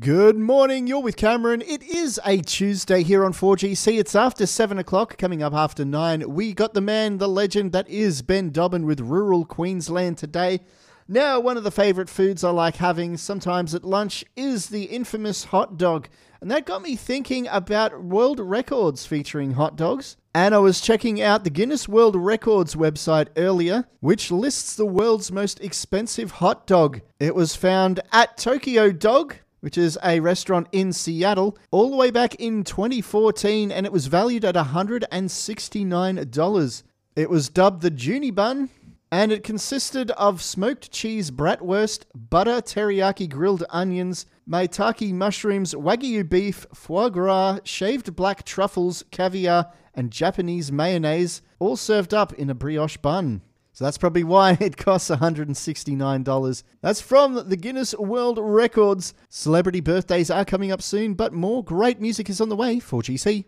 Good morning, you're with Cameron. It is a Tuesday here on 4GC. It's after 7 o'clock, coming up after 9. We got the man, the legend that is Ben Dobbin with rural Queensland today. Now, one of the favourite foods I like having sometimes at lunch is the infamous hot dog. And that got me thinking about world records featuring hot dogs. And I was checking out the Guinness World Records website earlier, which lists the world's most expensive hot dog. It was found at Tokyo Dog, which is a restaurant in Seattle, all the way back in 2014, and it was valued at $169. It was dubbed the Juuni Ban, and it consisted of smoked cheese bratwurst, butter, teriyaki grilled onions, maitake mushrooms, wagyu beef, foie gras, shaved black truffles, caviar, and Japanese mayonnaise, all served up in a brioche bun. So that's probably why it costs $169. That's from the Guinness World Records. Celebrity birthdays are coming up soon, but more great music is on the way for GC.